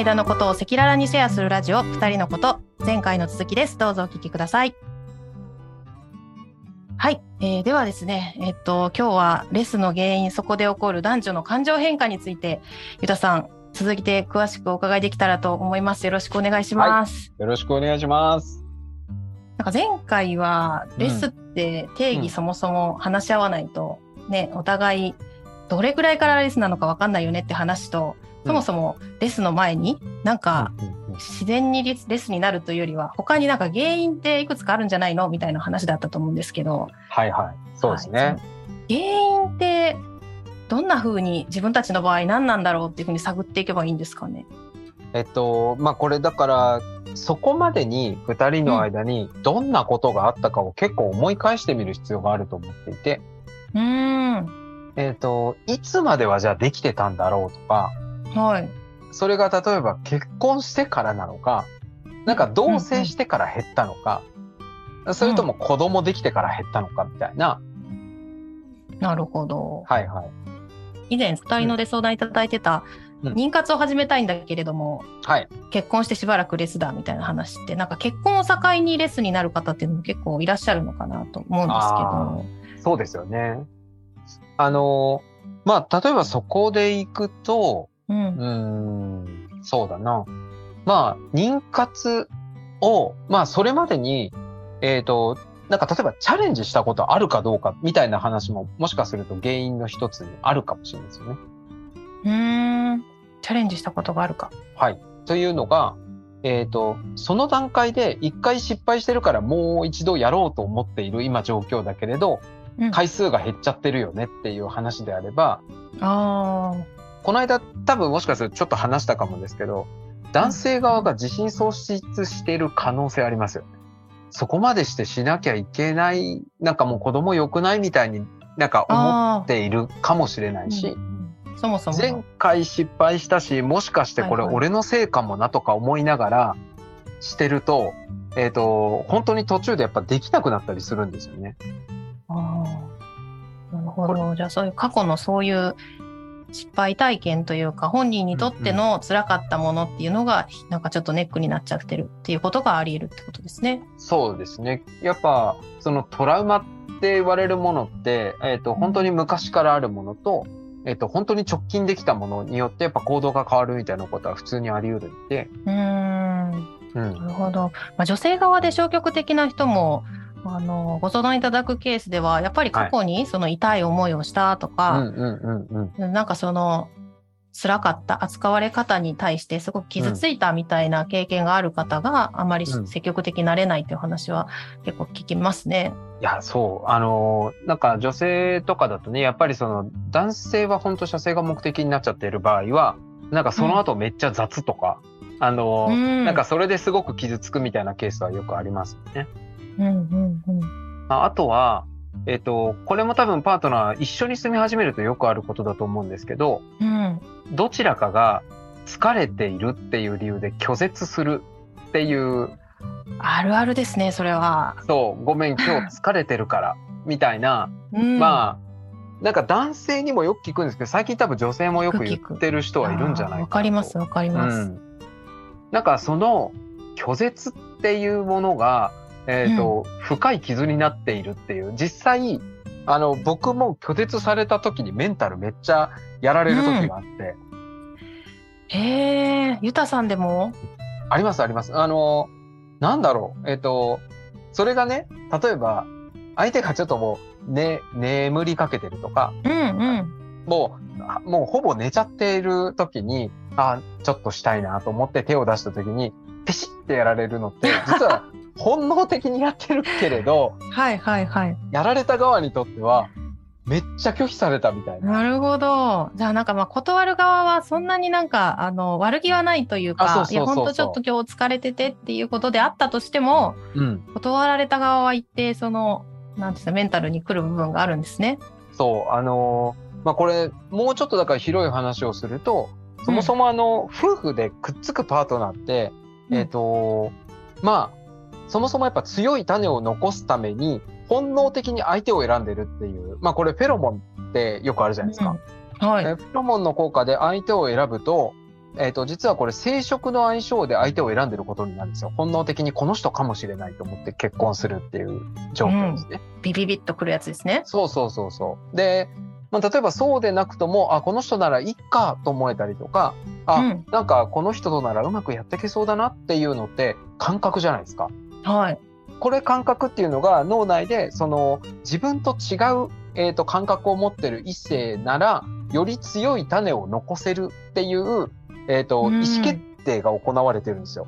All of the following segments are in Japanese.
間のことを赤裸々にシェアするラジオ二人のこと。前回の続きです。どうぞお聞きください。はい、えー、ではですねえっと今日はレスの原因そこで起こる男女の感情変化についてゆたさん続きで詳しくお伺いできたらと思います。よろしくお願いします、はい、よろしくお願いします。なんか前回はレスって定義そもそも話し合わないとね、うん、お互いどれぐらいからレスなのか分かんないよねって話とそもそもレスの前になんか自然にレスになるというよりは他になんか原因っていくつかあるんじゃないのみたいな話だったと思うんですけど。はいはい。そうですね、はい、原因ってどんな風に自分たちの場合何なんだろうっていうふうに探っていけばいいんですかね。えっとまあこれだからそこまでに2人の間にどんなことがあったかを結構思い返してみる必要があると思っていて。うん。えっ、と、いつまではじゃあできてたんだろうとか、はい。それが例えば結婚してからなのか、なんか同棲してから減ったのか、うんうん、それとも子供できてから減ったのかみたいな。なるほど。はいはい。以前二人ので相談いただいてた、妊活を始めたいんだけれども、はい、結婚してしばらくレスだみたいな話ってなんか結婚を境にレスになる方っていうのも結構いらっしゃるのかなと思うんですけどそうですよねあのまあ例えばそこで行くとうん、うんそうだなまあ妊活をまあそれまでにえっ、ー、となんか例えばチャレンジしたことあるかどうかみたいな話ももしかすると原因の一つにあるかもしれないですよね。うんチャレンジしたことがあるか。はい。というのが、えっ、ー、と、その段階で一回失敗してるからもう一度やろうと思っている今状況だけれど、うん、回数が減っちゃってるよねっていう話であれば、あこの間多分もしかするとちょっと話したかもですけど、男性側が自信喪失している可能性ありますよね。そこまでしてしなきゃいけない、なんかもう子供良くないみたいになんか思っているかもしれないし、うんそもそも。前回失敗したし、もしかしてこれ俺のせいかもなとか思いながらしてると、はいはい、えっ、ー、と、本当に途中でやっぱできなくなったりするんですよね。ああ。なるほど。じゃあそういう過去のそういう失敗体験というか、本人にとっての辛かったものっていうのが、うんうん、なんかちょっとネックになっちゃってるっていうことがあり得るってことですね。そうですね。やっぱ、そのトラウマって言われるものって、えっ、ー、と、本当に昔からあるものと、えっと、本当に直近できたものによってやっぱ行動が変わるみたいなことは普通にあり得るんで。うん。なるほど。まあ、女性側で消極的な人も、あの、ご相談いただくケースでは、やっぱり過去にその痛い思いをしたとか、なんかその、辛かった扱われ方に対してすごく傷ついたみたいな経験がある方があまり積極的になれないという話は結構聞きますね。うんいや、そう。あのなんか女性とかだとね、やっぱりその男性は本当射精が目的になっちゃっている場合は、なんかその後めっちゃ雑とか、うん、あの、うん、なんかそれですごく傷つくみたいなケースはよくありますね。うんうんうん。あとは、えっ、ー、と、これも多分パートナー一緒に住み始めるとよくあることだと思うんですけど、うん、どちらかが疲れているっていう理由で拒絶するっていうあるあるですね、それは。そう、ごめん、今日疲れてるから、みたいな、うん、まあ、なんか男性にもよく聞くんですけど、最近多分女性もよく言ってる人はいるんじゃないかわかります、わかります、うん。なんかその拒絶っていうものが、えっ、ー、と、うん、深い傷になっているっていう、実際、あの、僕も拒絶された時にメンタルめっちゃやられる時があって。うん、へえ、ゆたさんでも？あります、あります。あの、なんだろう、えっ、ー、と、それがね、例えば、相手がちょっともう、ね、眠りかけてるとか、うんうん、もう、もうほぼ寝ちゃっている時に、あ、ちょっとしたいなと思って手を出した時に、ペシッてやられるのって、実は本能的にやってるけれど、はいはいはい。やられた側にとっては、めっちゃ拒否されたみたいな。なるほど。じゃあなんかまあ断る側はそんなになんかあの悪気はないというか、いや本当ちょっと今日疲れててっていうことであったとしても、うん、断られた側は一定そのなんていうメンタルに来る部分があるんですね。そうあのー、まあこれもうちょっとだから広い話をすると、そもそもあの、夫婦でくっつくパートナーって、うん、えっ、ー、とまあそもそもやっぱ強い種を残すために本能的に相手を選んでるっていう、まあこれフェロモンってよくあるじゃないですか。うん、はい。フェロモンの効果で相手を選ぶと、えっ、ー、と、実はこれ生殖の相性で相手を選んでることになるんですよ。本能的にこの人かもしれないと思って結婚するっていう状況ですね。うん、ビビビッとくるやつですね。そうそうそうそう。で、まあ、例えばそうでなくとも、あ、この人ならいっかと思えたりとか、あ、うん、なんかこの人とならうまくやっていけそうだなっていうのって感覚じゃないですか。はい。これ感覚っていうのが脳内でその自分と違う、えーと、感覚を持ってる異性ならより強い種を残せるっていう、えーと、と意思決定が行われてるんですよ。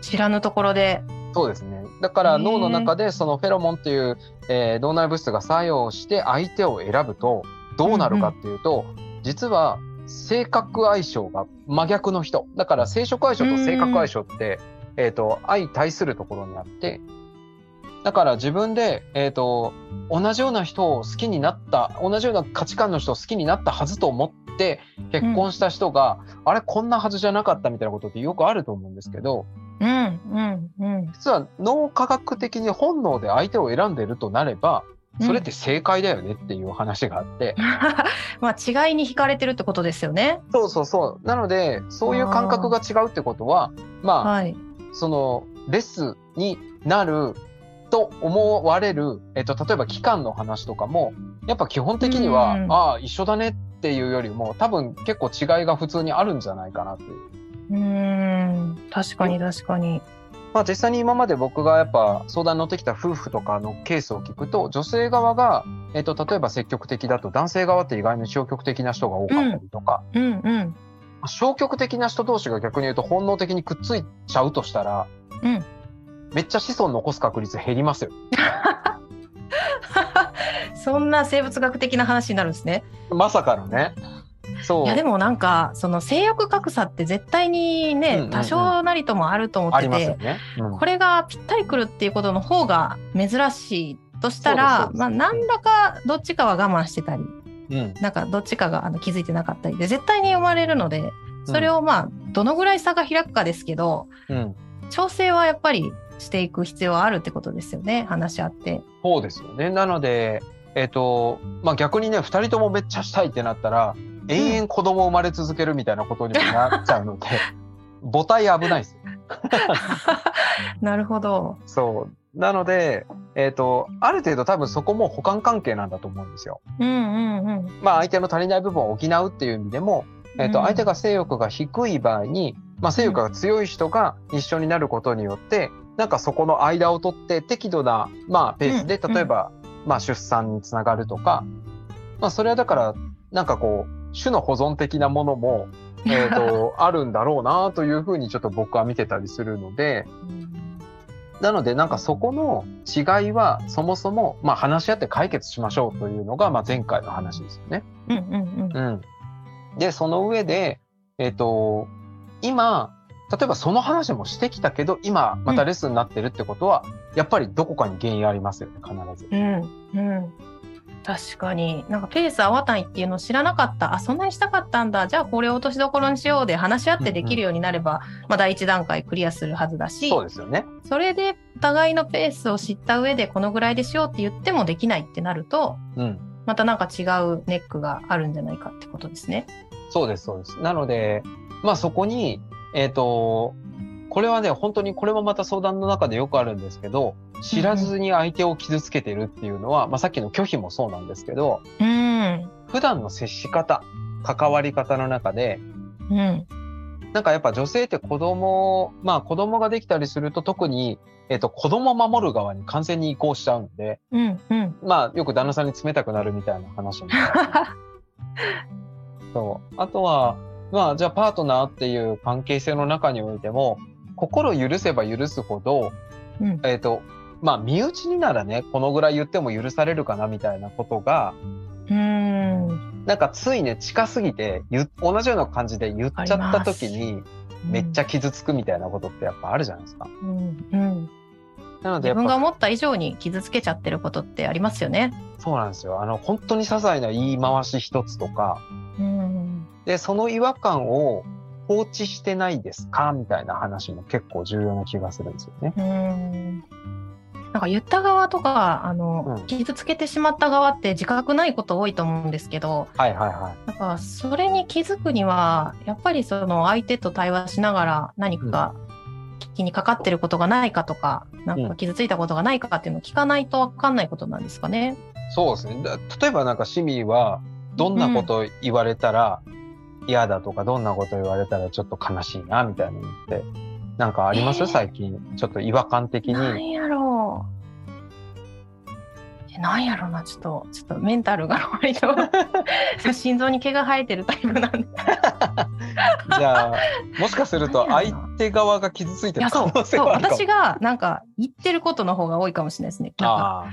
知らぬところで。そうですね。だから脳の中でそのフェロモンっていう、えー、脳内物質が作用して相手を選ぶとどうなるかっていうと、うんうん、実は性格相性が真逆の人。だから生殖相性と性格相性って、えっ、ー、と、相対するところにあって、だから自分で、えっ、ー、と、同じような人を好きになった、同じような価値観の人を好きになったはずと思って結婚した人が、うん、あれ、こんなはずじゃなかったみたいなことってよくあると思うんですけど、うんうんうん、実は脳科学的に本能で相手を選んでいるとなれば、それって正解だよねっていう話があって。まあ違いに惹かれてるってことですよね。そうそうそう。なので、そういう感覚が違うってことは、まあ、はい、その、レスになると思われる、えっと、例えば期間の話とかも、やっぱ基本的には、うん、ああ、一緒だねっていうよりも、多分結構違いが普通にあるんじゃないかなっていう。うん、確かに確かに。まあ、実際に今まで僕がやっぱ相談に乗ってきた夫婦とかのケースを聞くと女性側が、えっと、例えば積極的だと男性側って意外に消極的な人が多かったりとか、うん。うんうん、消極的な人同士が逆に言うと本能的にくっついちゃうとしたら、うん、めっちゃ子孫残す確率減りますよ。そんな生物学的な話になるんですね。まさかのね。そういやでもなんかその性欲格差って絶対にね、うんうんうん、多少なりともあると思ってて、ねうん、これがぴったりくるっていうことの方が珍しいとしたら、まあ、何らかどっちかは我慢してたり、うん、なんかどっちかがあの気づいてなかったりで絶対に生まれるのでそれをまあどのぐらい差が開くかですけど、うん、調整はやっぱりしていく必要はあるってことですよね話し合って。そうですよねなのでえっ、ー、とまあ逆にね2人ともめっちゃしたいってなったら延々子供生まれ続けるみたいなことにもなっちゃうので、母体危ないですよ。なるほど。そう。なので、えっ、ー、と、ある程度多分そこも補完関係なんだと思うんですよ。うんうんうん。まあ相手の足りない部分を補うっていう意味でも、えっ、ー、と、相手が性欲が低い場合に、まあ性欲が強い人が一緒になることによって、なんかそこの間を取って適度な、まあペースで、例えば、まあ出産につながるとか、まあそれはだから、なんかこう、種の保存的なものも、えーと、あるんだろうなというふうにちょっと僕は見てたりするので、なのでなんかそこの違いはそもそも、まあ、話し合って解決しましょうというのが、まあ、前回の話ですよね。うんうんうん、でその上で、えっ、ー、と今例えばその話もしてきたけど今またレッスンになってるってことは、うん、やっぱりどこかに原因ありますよね必ず。うん。うん確かに。なんかペース合わないっていうのを知らなかった。あそんなにしたかったんだ。じゃあこれを落としどころにしようで話し合ってできるようになれば、うん。うん、まあ、第一段階クリアするはずだしそうですよね。それでお互いのペースを知った上でこのぐらいでしようって言ってもできないってなると、うん、またなんか違うネックがあるんじゃないかってことですね。そうですそうです。なのでまあそこにえっ、ー、とこれはね本当にこれもまた相談の中でよくあるんですけど知らずに相手を傷つけてるっていうのは、まあ、さっきの拒否もそうなんですけど、うん、普段の接し方関わり方の中で、うん、なんかやっぱ女性って子供まあ子供ができたりすると特に、えっと、子供を守る側に完全に移行しちゃうんで、うんうん、まあよく旦那さんに冷たくなるみたいな話も そう。あとはまあじゃあパートナーっていう関係性の中においても心許せば許すほど、うん、えっ、とまあ身内にならねこのぐらい言っても許されるかなみたいなことがうんなんかついね近すぎて同じような感じで言っちゃった時にめっちゃ傷つくみたいなことってやっぱあるじゃないですか。うんうん、なので自分が思った以上に傷つけちゃってることってありますよね。そうなんですよ。あの本当に些細な言い回し一つとか、うん、でその違和感を放置してないですか？みたいな話も結構重要な気がするんですよね。うんなんか言った側とかあの、うん、傷つけてしまった側って自覚ないこと多いと思うんですけど、はいはいはい、なんかそれに気づくにはやっぱりその相手と対話しながら何か気にかかってることがないかとか、なんか傷ついたことがないかっていうのを聞かないと分かんないことなんですかね。そうですね。例えばなんかシミはどんなこと言われたら嫌だとか、どんなこと言われたらちょっと悲しいなみたいなのってなんかあります、えー、最近。ちょっと違和感的に。何やろう。なんやろうな、ちょっと、ちょっとメンタルが割と 心臓に毛が生えてるタイプなんで じゃあ、もしかすると相手側が傷ついてる可能性はあるかも私がなんか言ってることの方が多いかもしれないですね。なんか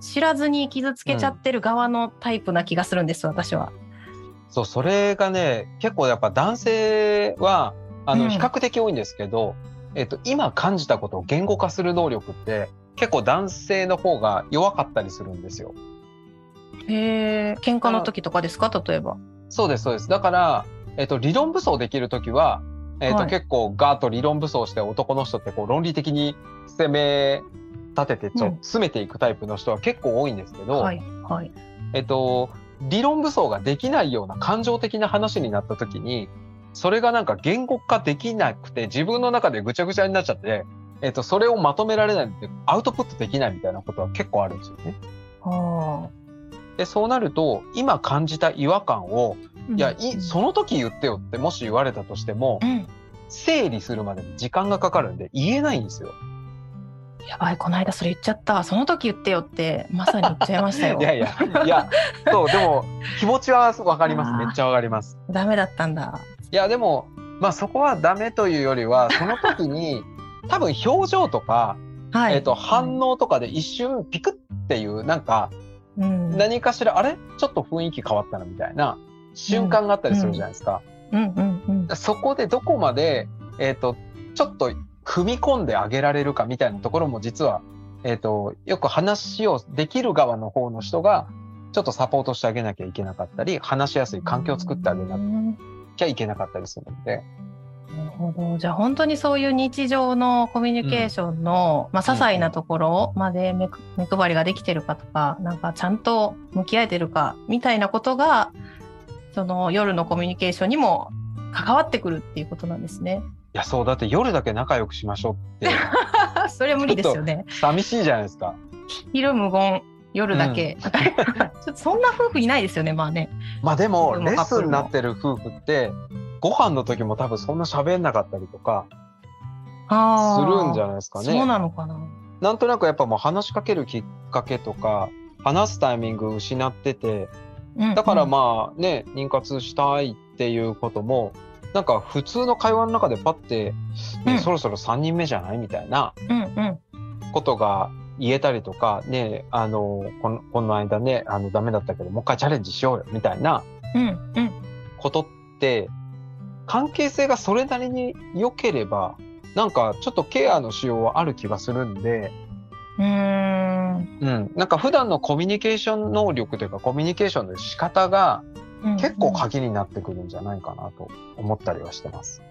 知らずに傷つけちゃってる側のタイプな気がするんです、うん、私は。そう、それがね、結構やっぱ男性は、あの、比較的多いんですけど、うん、えっと、今感じたことを言語化する能力って、結構男性の方が弱かったりするんですよ。へえ、喧嘩の時とかですか？例えば。そうです、そうです。だから、えっと、理論武装できる時は、えっと、はい、結構ガーッと理論武装して男の人ってこう論理的に攻め立ててちょっと詰めていくタイプの人は結構多いんですけど、はいはい、えっと、理論武装ができないような感情的な話になった時に、それがなんか言語化できなくて自分の中でぐちゃぐちゃになっちゃって、えっ、と、それをまとめられないってアウトプットできないみたいなことは結構あるんですよね。で、そうなると、今感じた違和感を、うん、いやい、その時言ってよってもし言われたとしても、うん、整理するまでに時間がかかるんで言えないんですよ。やばいこの間それ言っちゃった。その時言ってよってまさに言っちゃいましたよ。いやいやいやそうでも気持ちはわかります。めっちゃわかります。ダメだったんだ。いやでもまあそこはダメというよりはその時に多分表情とか、はい、えーと、反応とかで一瞬ピクっていうなんか、うん、何かしらあれ？ちょっと雰囲気変わったなみたいな瞬間があったりするじゃないですか。そこでどこまで、えーとちょっと踏み込んであげられるかみたいなところも実は、えっ、ー、と、よく話をできる側の方の人が、ちょっとサポートしてあげなきゃいけなかったり、話しやすい環境を作ってあげなきゃいけなかったりするので。なるほど。じゃあ本当にそういう日常のコミュニケーションの、うん、まあ、些細なところまで目配りができてるかとか、なんかちゃんと向き合えてるかみたいなことが、その夜のコミュニケーションにも関わってくるっていうことなんですね。やそうだって夜だけ仲良くしましょうって。それは無理ですよね。寂しいじゃないですか。昼無言夜だけ、うん、ちょっとそんな夫婦いないですよねまあね。まあでも。レッスンになってる夫婦ってご飯の時も多分そんな喋んなかったりとかするんじゃないですかね。そうなのかな。なんとなくやっぱもう話しかけるきっかけとか話すタイミング失っててだからまあね、妊活したいっていうこともなんか普通の会話の中でパッて、ね、うん、そろそろ3人目じゃないみたいなことが言えたりとか、ね、あの、このこの間ね、あの、ダメだったけど、もう一回チャレンジしようよ、みたいなことって、関係性がそれなりに良ければ、なんかちょっとケアのしようはある気がするんで、うん。うん。なんか普段のコミュニケーション能力というか、コミュニケーションの仕方が、結構鍵になってくるんじゃないかなと思ったりはしてます。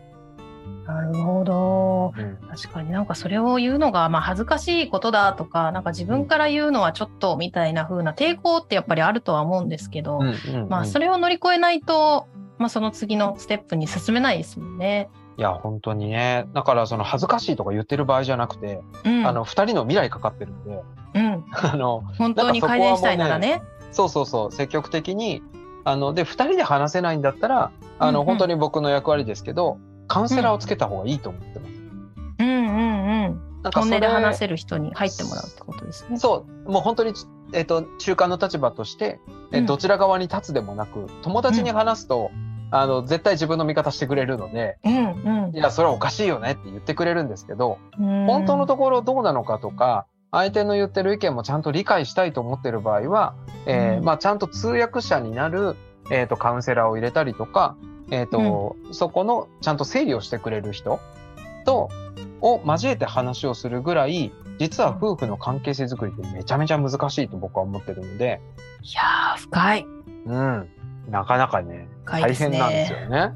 なるほど、うん、確かになんかそれを言うのがまあ恥ずかしいことだとかなんか自分から言うのはちょっとみたいな風な抵抗ってやっぱりあるとは思うんですけど、まあそれを乗り越えないと、まあ、その次のステップに進めないですもんね。いや本当にねだからその恥ずかしいとか言ってる場合じゃなくて、うん、あの2人の未来かかってるんで、うん、あの本当に改善したいならねそうそうそう積極的にあの、で、二人で話せないんだったら、あの、うんうん、本当に僕の役割ですけど、カウンセラーをつけた方がいいと思ってます。うんうんうん。なんか本音で話せる人に入ってもらうってことですね。そう。もう本当に、えっ、ー、と、中間の立場として、えどちら側に立つでもなく、友達に話すと、うん、あの、絶対自分の味方してくれるので、うんうん、いや、それはおかしいよねって言ってくれるんですけど、本当のところどうなのかとか、相手の言ってる意見もちゃんと理解したいと思ってる場合は、えー、うん、まあ、ちゃんと通訳者になる、えーと、カウンセラーを入れたりとか、えーと、うん、そこのちゃんと整理をしてくれる人とを交えて話をするぐらい実は夫婦の関係性づくりってめちゃめちゃ難しいと僕は思ってるので。いやー深い、うん、なかなかね大変なんですよね。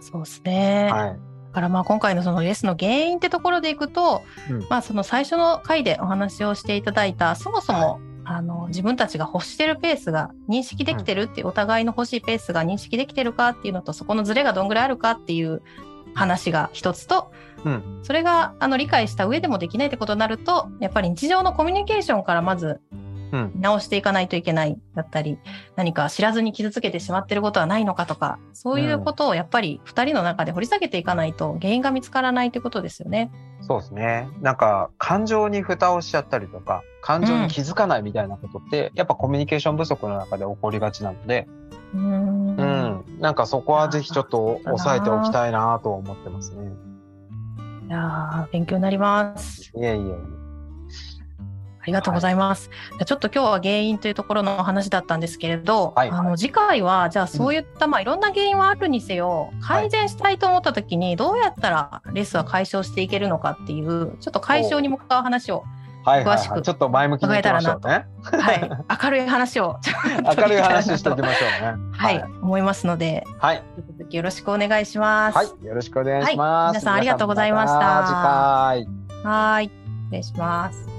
そうですね、はい。からまあ今回のそのレスの原因ってところでいくと、うん、まあその最初の回でお話をしていただいたそもそも、あの自分たちが欲してるペースが認識できてるっていう、お互いの欲しいペースが認識できてるかっていうのとそこのズレがどんぐらいあるかっていう話が一つと、うん、それがあの理解した上でもできないってことになるとやっぱり日常のコミュニケーションからまず直していかないといけないだったり、何か知らずに傷つけてしまってることはないのかとか、そういうことをやっぱり2人の中で掘り下げていかないと原因が見つからないということですよね。そうですね。なんか感情に蓋をしちゃったりとか、感情に気づかないみたいなことって、うん、やっぱコミュニケーション不足の中で起こりがちなので、うん、うん、なんかそこはぜひちょっと押さえておきたいなと思ってますね。いや勉強になります。いえいえ。ありがとうございます。はい、ちょっと今日は原因というところの話だったんですけれど、はい、あの次回はじゃあそういった、うん、まあいろんな原因はあるにせよ改善したいと思った時にどうやったらレスは解消していけるのかっていうちょっと解消に向かう話を詳しく、ちょっと前向きにたらなと、ね、はい、明るい話を。明るい話しておきましょうね。はい、思いますので、はい、引き続きよろしくお願いします。はい、よろしくお願いします。皆さんありがとうございました。次回。はい、失礼します。